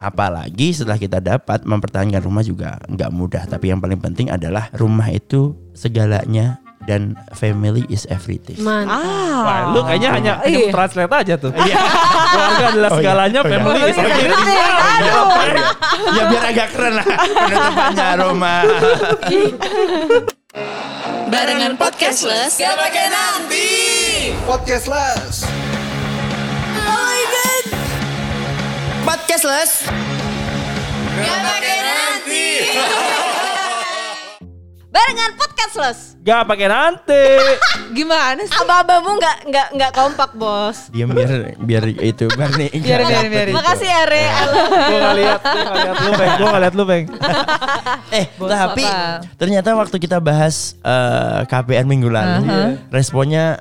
Apalagi setelah kita dapat mempertahankan rumah juga nggak mudah. Tapi yang paling penting adalah rumah itu segalanya dan family is everything. Mantap. Wah, lu kayaknya hanya hanya Iya. translate aja tuh. Keluarga adalah Oh, iya. segalanya, Oh, iya. family is Oh, iya. everything. ya biar agak keren lah penutupannya rumah. Barengan podcastless Gak pakai nanti Podcastless. Podcastless Gak pakai nanti Barengan podcastless. Gak pakai nanti. Gimana sih? Aba-abamu nggak nggak nggak kompak bos. Diam biar biar itu biar nih. Biar, biar, biar. Makasih ya Re. Gue gak lihat, gue gak lihat lu, Peng. Gue gak lihat lu, Peng. Eh, Bos tapi apa? ternyata waktu kita bahas eh, KPR minggu lalu, responnya,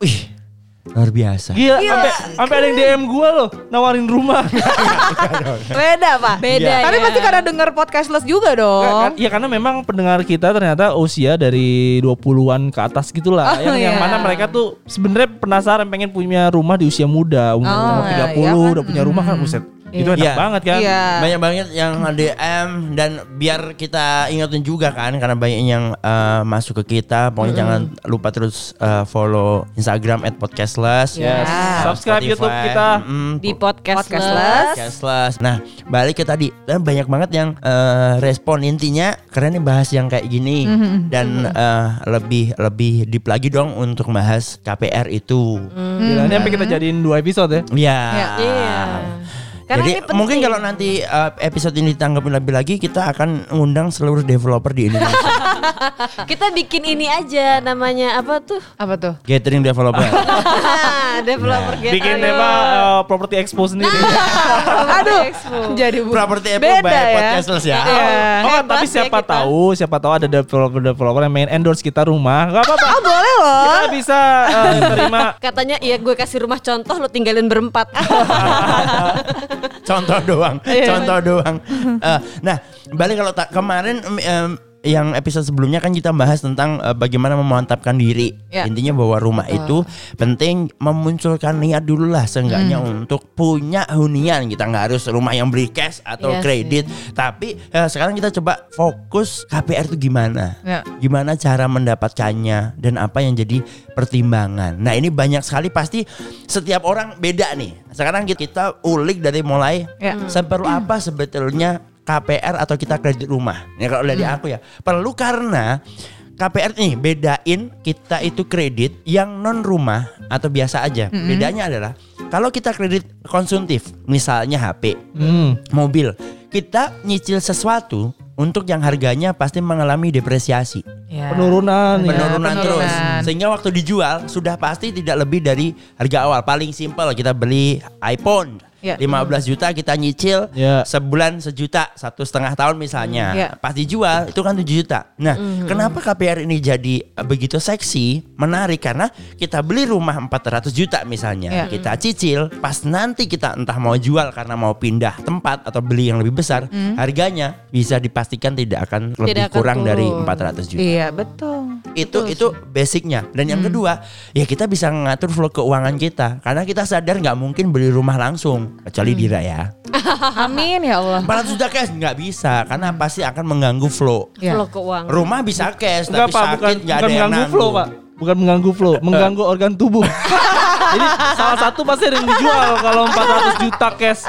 wih, luar biasa. Gila, sampai sampai ada yang DM gue loh, nawarin rumah. Beda pak. Beda Iya. Tapi ya. pasti karena denger podcastless juga Nggak, dong. kan? Ya karena memang pendengar kita ternyata usia dari 20-an ke atas gitulah. Oh, yang, yang iya. mana mereka tuh sebenarnya penasaran pengen punya rumah di usia muda, umur Oh, umur 30 iya kan? udah punya rumah kan buset. Itu enak Iya. banget kan? Iya. Banyak banget yang DM dan biar kita ingetin juga kan karena banyak yang eh, masuk ke kita. Pokoknya jangan lupa terus eh, follow Instagram @podcastless. Yes. Ya. Subscribe Spotify, YouTube kita. mm, Di podcastless. Podcastless. Podcastless. Nah, balik ke tadi. Dan banyak banget yang eh, respon intinya keren nih bahas yang kayak gini dan eh, lebih lebih deep lagi dong untuk bahas KPR itu. Gila, ini sampai kita jadiin dua episode ya. Iya. Iya. Karena Jadi mungkin kalau nanti uh, episode ini ditanggapin lebih lagi kita akan ngundang seluruh developer di Indonesia. kita bikin ini aja namanya apa tuh? Apa tuh? Gathering developer. Developer Nah. Bikin apa uh, property expo sendiri. Aduh. Expo. Jadi bu- Property Apple Beda by ya. Podcastless ya. Iya. Oh, Hebat tapi ya siapa kita. tahu, siapa tahu ada developer-developer yang main endorse kita rumah. Gak apa-apa. Oh boleh loh. Kita bisa uh, terima Katanya iya gue kasih rumah contoh lo tinggalin berempat. contoh doang, Iya. contoh doang. Eh, nah, balik kalau tak kemarin em, em, yang episode sebelumnya kan kita bahas tentang eh, bagaimana memantapkan diri. Ya. Intinya bahwa rumah itu penting memunculkan niat dulu lah seenggaknya Hmm. untuk punya hunian. Kita nggak harus rumah yang beli cash atau Iya kredit. Tapi eh, sekarang kita coba fokus KPR itu gimana? Ya. Gimana cara mendapatkannya dan apa yang jadi pertimbangan. Nah, ini banyak sekali pasti setiap orang beda nih. Sekarang kita- kita ulik dari mulai Ya. seperlu apa sebetulnya KPR atau kita kredit rumah. Ya kalau dari aku ya, perlu karena KPR nih bedain kita itu kredit yang non rumah atau biasa aja. Bedanya adalah kalau kita kredit konsumtif, misalnya HP, Hmm. mobil, kita nyicil sesuatu untuk yang harganya pasti mengalami depresiasi Ya. penurunan ya. penurunan terus penurunan. sehingga waktu dijual sudah pasti tidak lebih dari harga awal paling simpel kita beli iPhone Ya. 15 juta kita nyicil Ya. sebulan sejuta satu setengah tahun misalnya Ya. pas dijual itu kan 7 juta nah kenapa KPR ini jadi eh, begitu seksi menarik karena kita beli rumah 400 juta misalnya Ya. kita cicil pas nanti kita entah mau jual karena mau pindah tempat atau beli yang lebih besar harganya bisa dipastikan tidak akan lebih Tidak akan kurang dari turun. 400 juta Iya betul. Itu itu basicnya. Dan yang kedua ya kita bisa ngatur flow keuangan kita. Karena kita sadar nggak mungkin beli rumah langsung kecuali Dira ya. Amin ya Allah. 400 juta cash nggak bisa. Karena pasti akan mengganggu flow. Ya. Lo keuangan. rumah bisa cash Enggak tapi Pak, sakit nggak bukan ada yang mengganggu flow, Pak. Bukan mengganggu flow, mengganggu organ tubuh. Jadi salah satu pasti ada yang dijual kalau 400 juta cash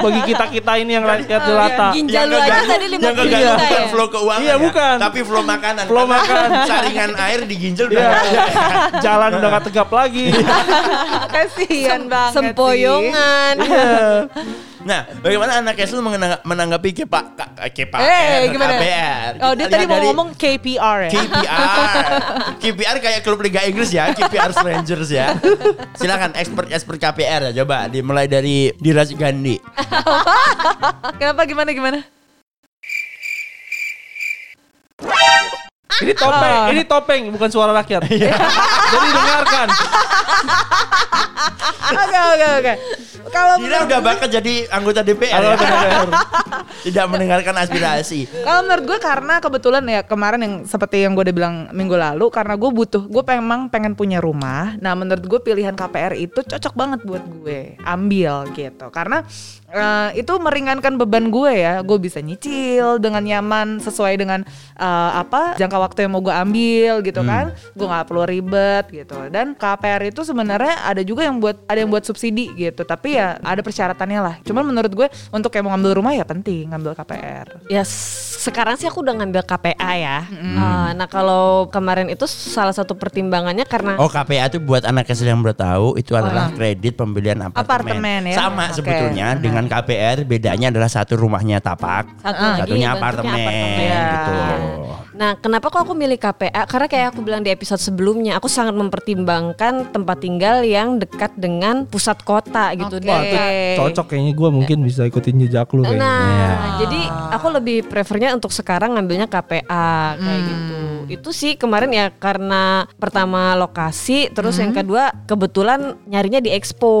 bagi kita-kita ini yang rakyat jelata. Ginjal yang lu aja tadi yang 50 keganggu juta bukan ya. flow keuangan Iya, ya, bukan. tapi flow makanan Flow Karena makan. saringan air di ginjal udah Iya. ada. Jalan udah gak tegap lagi. Kasihan banget. Sempoyongan. Nah, bagaimana anak Kesel menanggapi kepa Eh, gimana? KPR? Oh dia tadi mau ngomong KPR ya. KPR. KPR kayak klub Liga Inggris ya, KPR Rangers ya. Silakan expert expert KPR ya, coba dimulai dari Diraj Gandhi. Kenapa gimana gimana? Ini topeng, ini topeng bukan suara rakyat. Jadi dengarkan. Oke oke oke. Kalau Dira udah bakal jadi anggota DPR ya. DPR. Tidak mendengarkan aspirasi. Kalau menurut gue karena kebetulan ya kemarin yang seperti yang gue udah bilang minggu lalu karena gue butuh gue memang pengen punya rumah. Nah menurut gue pilihan KPR itu cocok banget buat gue ambil gitu karena eh, itu meringankan beban gue ya. Gue bisa nyicil dengan nyaman sesuai dengan eh, apa jangka waktu yang mau gue ambil gitu Hmm. kan. Gue nggak perlu ribet gitu. Dan KPR itu sebenarnya ada juga yang buat ada yang buat subsidi gitu. Tapi ya ada persyaratannya lah. Cuman menurut gue untuk yang mau ngambil rumah ya penting ngambil KPR. Ya sekarang sih aku udah ngambil KPA ya. Eh, nah kalau kemarin itu salah satu pertimbangannya karena Oh KPA itu buat anak kecil yang belum tahu itu adalah kredit pembelian apartemen. Apartemen ya? Sama Oke. sebetulnya dengan KPR bedanya adalah satu rumahnya tapak, Satu lagi satunya apartemen, apartemen. Iya. gitu. Nah, kenapa kok aku milih KPA? Karena kayak aku bilang di episode sebelumnya, aku sangat mempertimbangkan tempat tinggal yang dekat dengan pusat kota gitu. Itu Dan cocok kayaknya gue mungkin bisa ikutin jejak lu kayaknya. Nah, Iya. jadi aku lebih prefernya untuk sekarang ngambilnya KPA kayak gitu. Itu sih kemarin ya karena pertama lokasi, terus yang kedua kebetulan nyarinya di Expo.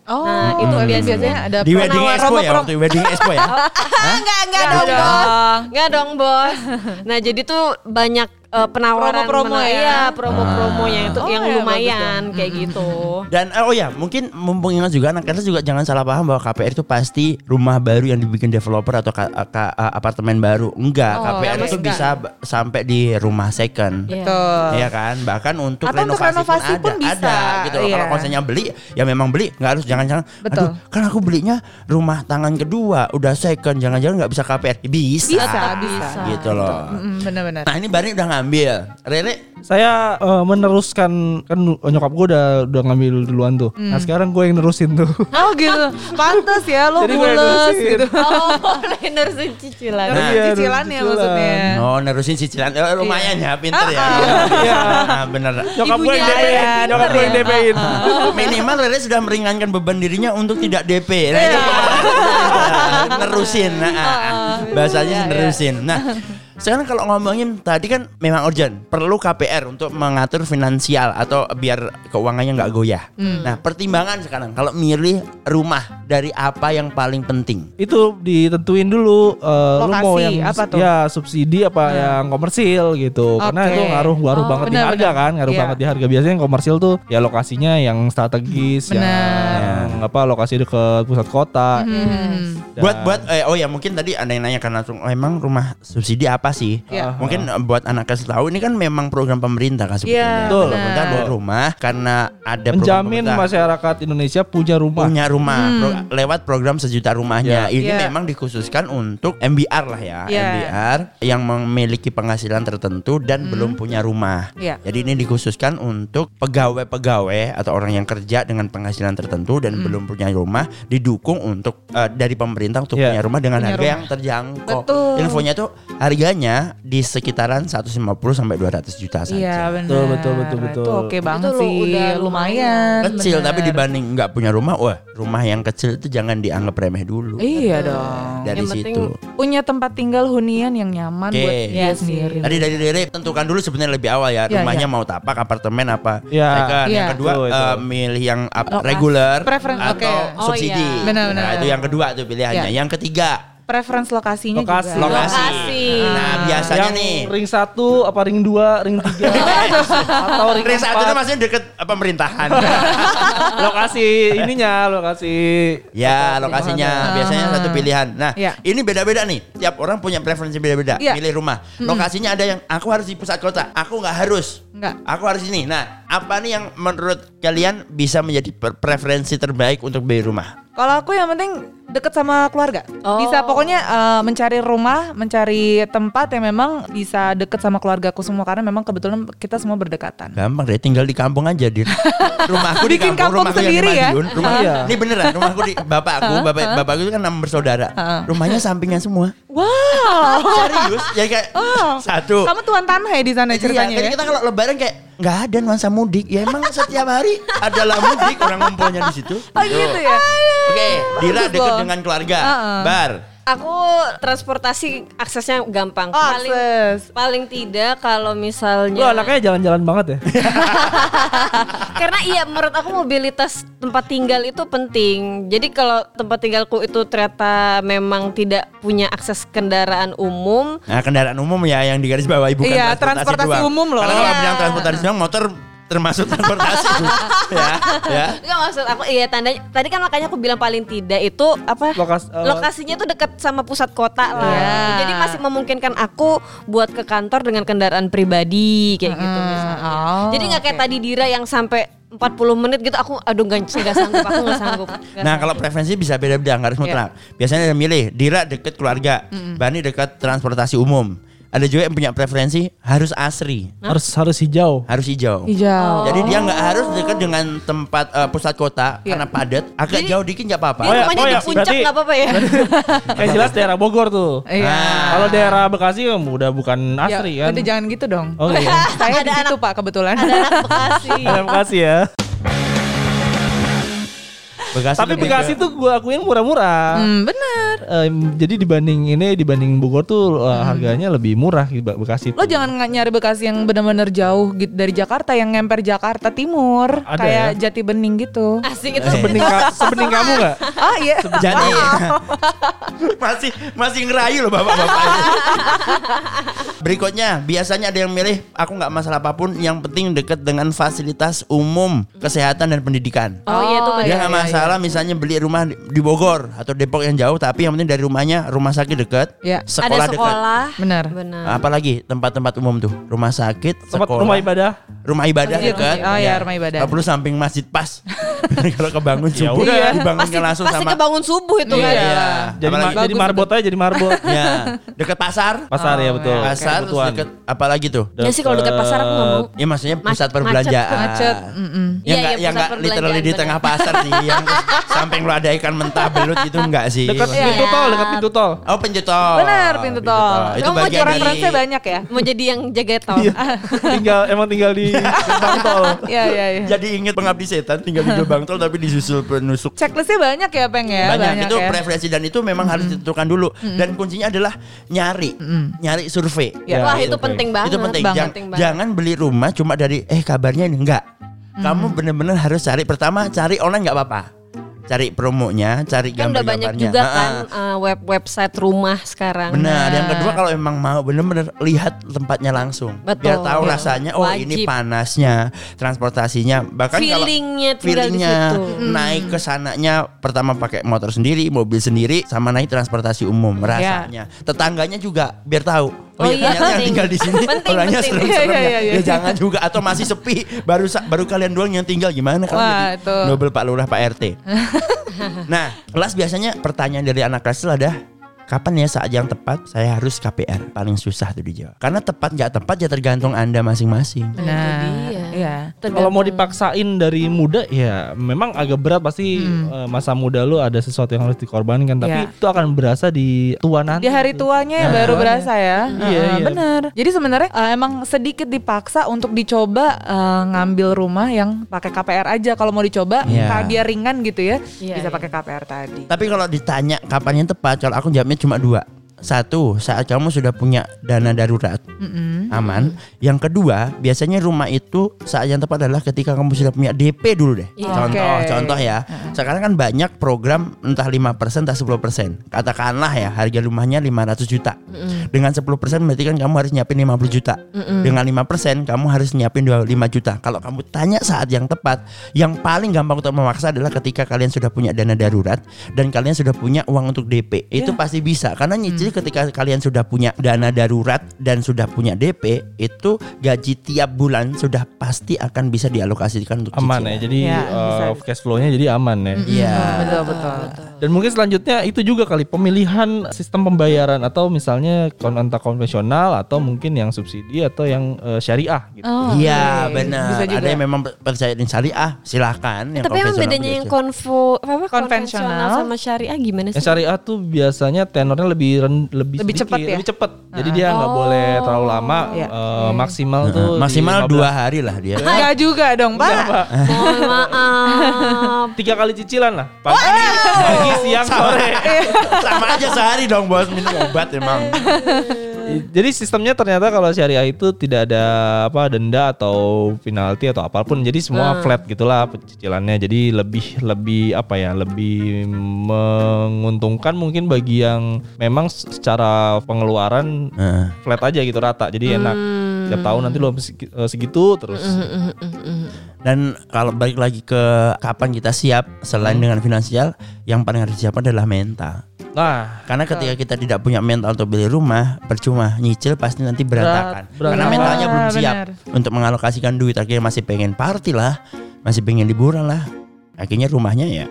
Oh, nah, itu hmm. biasanya biasanya ada Di wedding penawar- expo ya waktu wedding expo ya. enggak, enggak dong, Enggak bos. dong. Enggak dong, bos. Nah, jadi tuh banyak eh, penawaran Promo-promo mena- ya? Iya, promo-promo yang itu Oh, yang ya, lumayan kayak gitu. Dan eh, oh ya, mungkin mumpung ingat juga anak kecil juga jangan salah paham bahwa KPR itu pasti rumah baru yang dibikin developer atau ka- ka- apartemen baru. Enggak, Oh, KPR itu enggak. bisa b- sampai di rumah second. Iya. Betul. Iya kan, bahkan untuk Atau untuk renovasi, renovasi pun, pun ada, bisa, ada gitu loh. Kalau iya. konsepnya beli, ya memang beli, nggak harus jangan-jangan. Betul. Aduh, kan aku belinya rumah tangan kedua, udah second, jangan-jangan nggak bisa KPR. Bisa, Bisa, bisa. gitu loh. Mm, benar-benar. Nah ini Bani udah ngambil, Rere Saya eh, meneruskan kan nyokap gue udah udah ngambil duluan tuh. Nah sekarang gue yang nerusin tuh. Oh gitu. Pantes ya lo Jadi mules nerusin. gitu. Oh, nerusin cicilan. Nah. cicilannya cicilan. maksudnya. Oh nerusin cicilan, Eh, lumayan ya, pinter ya. Iya. Nah, bener. Nyokap gue yang DP-in, ya, nyokap gue yang ya. DP-in. Minimal Rere sudah meringankan beban dirinya untuk tidak DP. Nah, itu nerusin. Nah, bahasanya nerusin. Nah, sekarang kalau ngomongin tadi kan memang urgent, perlu KPR untuk mengatur finansial atau biar keuangannya nggak goyah. Nah, pertimbangan sekarang kalau milih rumah dari apa yang paling penting? Itu ditentuin dulu eh, lu Lokasi, mau yang apa tuh? ya subsidi apa yang komersil gitu. Karena Oke. itu ngaruh ngaruh Oh, banget di benar, harga benar. kan, ngaruh Iya. banget di harga. Biasanya yang komersil tuh ya lokasinya yang strategis, yang, Benar. yang apa lokasi deket pusat kota. Hmm. Dan- Buat buat eh, oh ya mungkin tadi ada yang nanya karena langsung oh, emang rumah subsidi apa sih? Iya. Mungkin eh, buat anak kasih tahu ini kan memang program pemerintah kan sebetulnya. Iya, Betul. Pemerintah buat rumah karena ada program menjamin pemerintah masyarakat Indonesia punya rumah. punya rumah pro- lewat program sejuta rumahnya. Ya. Ini Ya. memang dikhususkan untuk MBR lah ya, Ya. MBR yang memiliki penghasilan tertentu dan belum punya rumah. Ya. Jadi ini dikhususkan untuk pegawai-pegawai atau orang yang kerja dengan penghasilan tertentu dan belum punya rumah didukung untuk eh, dari pemerintah untuk Ya. punya rumah dengan Punya harga rumah. yang terjangkau. Betul. Infonya tuh harganya di sekitaran 150 sampai 200 juta saja. Iya benar. Betul, betul, betul, betul. Itu oke banget Itu sih. udah lumayan. Kecil benar. tapi dibanding nggak punya rumah, wah rumah yang kecil itu jangan dianggap remeh dulu. Iya dong. Dari Yang penting situ. Punya tempat tinggal hunian yang nyaman Oke. buat dia Iya sih. sendiri. Tadi dari Rere tentukan dulu sebenarnya lebih awal ya, Iya, rumahnya iya. mau tapak, apartemen apa. Iya. Second. Yang Iya. kedua Betul, itu. eh, milih yang reguler Preferen- atau oke. Oh, subsidi. iya. Benar-benar. Nah, itu yang kedua tuh pilihannya. Iya. Yang ketiga Preference lokasinya Lokasi. juga. lokasi. Lokasi. Nah, biasanya yang nih ring satu apa ring dua, ring tiga, atau ring, Ring satu itu empat. maksudnya deket eh, pemerintahan. lokasi ininya, lokasi ya, lokasinya biasanya satu pilihan. Nah, Iya. ini beda-beda nih. Tiap orang punya preferensi beda-beda. Iya. Milih rumah. Lokasinya ada yang aku harus di pusat kota, aku nggak harus. Enggak. Aku harus ini. Nah, apa nih yang menurut kalian bisa menjadi preferensi terbaik untuk beli rumah? Kalau aku yang penting deket sama keluarga. Oh. Bisa pokoknya eh, mencari rumah, mencari tempat yang memang bisa deket sama keluargaku semua karena memang kebetulan kita semua berdekatan. Gampang deh, tinggal di kampung aja, Dir. Rumahku di Bikin kampung, kampung rumahku yang di sendiri ya? Madiun. Rumah, Iya. Ini beneran, rumahku di bapakku, bapak bapakku itu kan enam bersaudara. Rumahnya sampingan semua. Wow. Serius? Ya kayak satu. Kamu tuan tanah ya di sana Iya, ceritanya jadi ya? kita kalau lebaran kayak nggak ada nuansa mudik. Ya emang setiap hari adalah mudik orang ngumpulnya di situ. Oh gitu ya? Oke, Dira Bagus deket loh. dengan keluarga. Heeh. Bar. Aku transportasi aksesnya gampang. Oh, paling akses. paling tidak kalau Lu misalnya anaknya jalan-jalan banget ya. karena iya menurut aku mobilitas tempat tinggal itu penting. Jadi kalau tempat tinggalku itu ternyata memang tidak punya akses kendaraan umum, Nah kendaraan umum ya yang di garis bawah bukan Iya, transportasi, transportasi doang. umum loh. Karena kalau Iya. bilang transportasi doang motor termasuk transportasi ya ya Enggak maksud aku iya tandanya tadi kan makanya aku bilang paling tidak itu apa Lokas- eh, lokasinya tuh dekat sama pusat kota lah. Iya. Jadi masih memungkinkan aku buat ke kantor dengan kendaraan pribadi kayak gitu misalnya. oh, Jadi nggak kayak oke. tadi Dira yang sampai 40 menit gitu aku aduh nggak nggak sanggup aku nggak sanggup. Nggak Nah sanggup. kalau preferensi bisa beda-beda nggak harus mutlak. Biasanya ada milih Dira deket keluarga, Bani deket transportasi umum. Ada juga yang punya preferensi harus asri, Harus harus hijau. harus hijau. Hijau. Jadi dia nggak harus dekat dengan tempat eh, pusat kota Iya. karena padat. Agak Jadi- jauh dikit nggak apa-apa. Oh ya, oh ya, di puncak berarti- nggak apa-apa ya? Yang jelas daerah Bogor tuh. Iya. Kalau daerah Bekasi ya udah bukan Ya, asri kan. udah jangan gitu dong. Oh iya. Saya Ada di situ Pak kebetulan. Ada anak Bekasi. Daerah Bekasi ya. Bekasi Tapi Bekasi tuh gua akuin murah-murah. Hmm, bener. Eh, jadi dibanding ini dibanding Bogor tuh eh, harganya lebih murah di Be- Bekasi. Lo jangan nggak nyari Bekasi yang benar-benar jauh gitu dari Jakarta yang ngemper Jakarta Timur Ada kayak ya? Jati Bening gitu. Asik itu. sebening ka- sebening kamu nggak? Ah iya. Jadi masih masih ngerayu loh bapak-bapak. Berikutnya biasanya ada yang milih aku nggak masalah apa pun yang penting dekat dengan fasilitas umum kesehatan dan pendidikan. Oh iya itu Oh, benar. Dia nggak iya, masalah misalnya beli rumah di Bogor atau Depok yang jauh tapi yang penting dari rumahnya rumah sakit dekat, Iya. sekolah Ada dekat. sekolah. Benar. Benar. Apalagi tempat-tempat umum tuh, rumah sakit, Tempat sekolah, rumah ibadah. rumah ibadah dekat. Oh iya, rumah ibadah. Perlu samping masjid pas. Kalau kebangun Ya subuh. Iya. dibangunkan Pasti langsung pasti sama kebangun subuh itu kan. Iya. Jadi ma- Apalagi- jadi marbot aja jadi marbot. ya, dekat pasar. Pasar ya Oh, betul. iya. Pasar terus Kebutuhan. dekat apalagi tuh? Ya sih kalau dekat pasar aku nggak mau. Ya maksudnya pusat perbelanjaan. macet. Yang Iya, enggak iya, yang enggak literally di tengah pasar sih, yang samping lu ada ikan mentah belut itu enggak sih. Dekat Iya. pintu tol, dekat pintu tol. Oh pintu tol. Benar pintu tol. Itu Kamu mau bagian dari referensinya banyak ya? Mau jadi yang jaga tol. Iya. tinggal emang tinggal di gerbang tol. Iya iya iya. Jadi inget pengabdi setan tinggal di gerbang tol tapi disusul penusuk. Checklistnya banyak ya Peng ya? banyak, itu ya. preferensi dan itu memang harus ditentukan dulu dan kuncinya adalah nyari nyari survei Ya, Wah iya, itu penting banget. itu penting banget. Jang- Penting banget. jangan beli rumah cuma dari eh kabarnya ini enggak kamu bener-bener harus cari pertama cari online nggak apa-apa cari promonya cari Kan udah banyak gambar-gambarnya juga kan uh, web website rumah sekarang. Benar. Yang kedua kalau emang mau bener-bener lihat tempatnya langsung, Betul. biar tahu Iya. rasanya. Oh ini Wajib. panasnya, transportasinya, bahkan kalau Feelingnya di feelingnya situ. naik ke sananya pertama pakai motor sendiri, mobil sendiri, sama naik transportasi umum rasanya. Tetangganya juga biar tahu. Oh, Oh iya, iya, yang penting. tinggal di sini Penting, orangnya serem-serem Iya, ya. iya, iya. Ya jangan juga atau masih sepi baru baru kalian doang yang tinggal gimana kalau Wah, jadi itu. Nobel Pak Lurah Pak RT. nah, kelas biasanya pertanyaan dari anak kelas itu ada Kapan ya saat yang tepat saya harus KPR paling susah tuh dijawab. Karena tepat nggak tepat ya tergantung anda masing-masing. Nah, Nah. Iya. Kalau mau dipaksain dari muda ya memang agak berat pasti eh, masa muda lu ada sesuatu yang harus dikorbankan tapi Iya. itu akan berasa di tua nanti. Di hari tuanya ya Nah, baru tuanya. berasa ya. Iya, iya. Bener. Jadi sebenarnya eh, emang sedikit dipaksa untuk dicoba eh, ngambil rumah yang pakai KPR aja. Kalau mau dicoba, ka- biar ringan gitu ya, Iya, bisa iya. pakai KPR tadi. Tapi kalau ditanya kapan yang tepat, kalau aku jawabnya cuma dua. Satu, saat kamu sudah punya dana darurat, Mm-mm. Aman. Yang kedua, biasanya rumah itu saat yang tepat adalah ketika kamu sudah punya DP dulu deh. Iya. Contoh, contoh ya. Sekarang kan banyak program entah 5% entah 10%. Katakanlah ya harga rumahnya 500 juta. Dengan 10% berarti kan kamu harus nyiapin 50 juta. Dengan 5% kamu harus nyiapin 25 juta. Kalau kamu tanya saat yang tepat, yang paling gampang untuk memaksa adalah ketika kalian sudah punya dana darurat dan kalian sudah punya uang untuk DP. Itu pasti bisa karena nyicil ketika kalian sudah punya dana darurat dan sudah punya DP, itu gaji tiap bulan sudah pasti akan bisa dialokasikan untuk aman cicilan. ya. Jadi Ya, bisa. cash flow-nya jadi aman ya. Iya. Betul betul. Dan mungkin selanjutnya itu juga kali pemilihan sistem pembayaran atau misalnya kon- entah konvensional atau mungkin yang subsidi atau yang eh, syariah gitu. Oh, Iya oke. benar. Bisa juga. Ada yang memang percaya di syariah, silahkan. Yang Tapi konvensional bedanya yang konvo apa Konvensional. konvensional sama syariah gimana sih? Yang syariah tuh biasanya tenornya lebih ren- lebih Lebih sedikit, cepat ya? lebih cepat. Jadi dia nggak boleh terlalu lama. Iya. eh, maksimal tuh di maksimal 15. dua hari lah dia. Enggak juga dong, Pak. Enggak, Pak. Mohon maaf. Tiga kali cicilan lah. Pagi, pagi siang, sore. Sama aja sehari dong bos minum obat emang. Jadi sistemnya ternyata kalau syariah itu tidak ada apa denda atau penalti atau apa pun. Jadi semua flat gitulah cicilannya. Jadi lebih lebih apa ya? Lebih menguntungkan mungkin bagi yang memang secara pengeluaran Heeh. flat aja gitu rata. Jadi enak. Setiap tahun nanti lo eh, segitu terus. Dan kalau balik lagi ke kapan kita siap selain dengan finansial, yang paling harus disiapkan adalah mental. Nah, Karena ketika kita tidak punya mental untuk beli rumah, percuma nyicil pasti nanti berantakan. berantakan. Karena mentalnya belum Ah, siap untuk mengalokasikan duit. Akhirnya masih pengen party lah, masih pengen liburan lah. Akhirnya rumahnya ya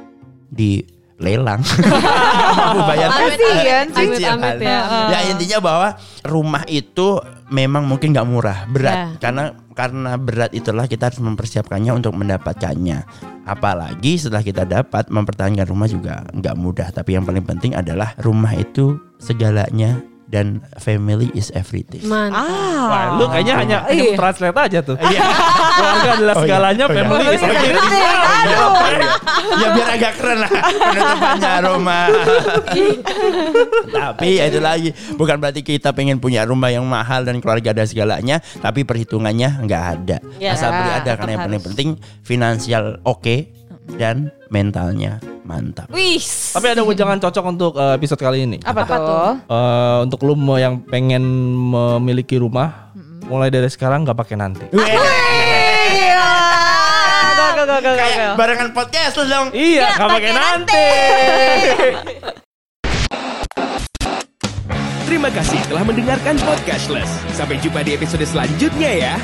dilelang. Nggak mampu bayar Kasihan sih. cicilan. Amit-amit ya. Ya intinya bahwa rumah itu memang mungkin nggak murah, berat. Ya. Karena karena berat itulah kita harus mempersiapkannya untuk mendapatkannya. Apalagi setelah kita dapat mempertahankan rumah juga nggak mudah. Tapi yang paling penting adalah rumah itu segalanya dan family is everything. Mantap. wah, lu kayaknya hanya, Iya. translate aja tuh. Keluarga adalah Oh iya. segalanya, Oh iya. family is Oh iya. everything. Aduh. ya biar agak keren lah penutupannya rumah. tapi ya itu lagi bukan berarti kita pengen punya rumah yang mahal dan keluarga ada segalanya, tapi perhitungannya nggak ada. Ya, Asal beli ada karena yang paling penting finansial oke dan mentalnya mantap. Wih. Tapi ada jangan cocok untuk eh, episode kali ini. Apa, Apa tuh? Eh, untuk lu yang pengen memiliki rumah, mulai dari sekarang nggak pakai nanti. Kayak barengan podcast lu dong. Iya, nggak pakai nanti. Terima kasih telah mendengarkan Podcastless. Sampai jumpa di episode selanjutnya ya.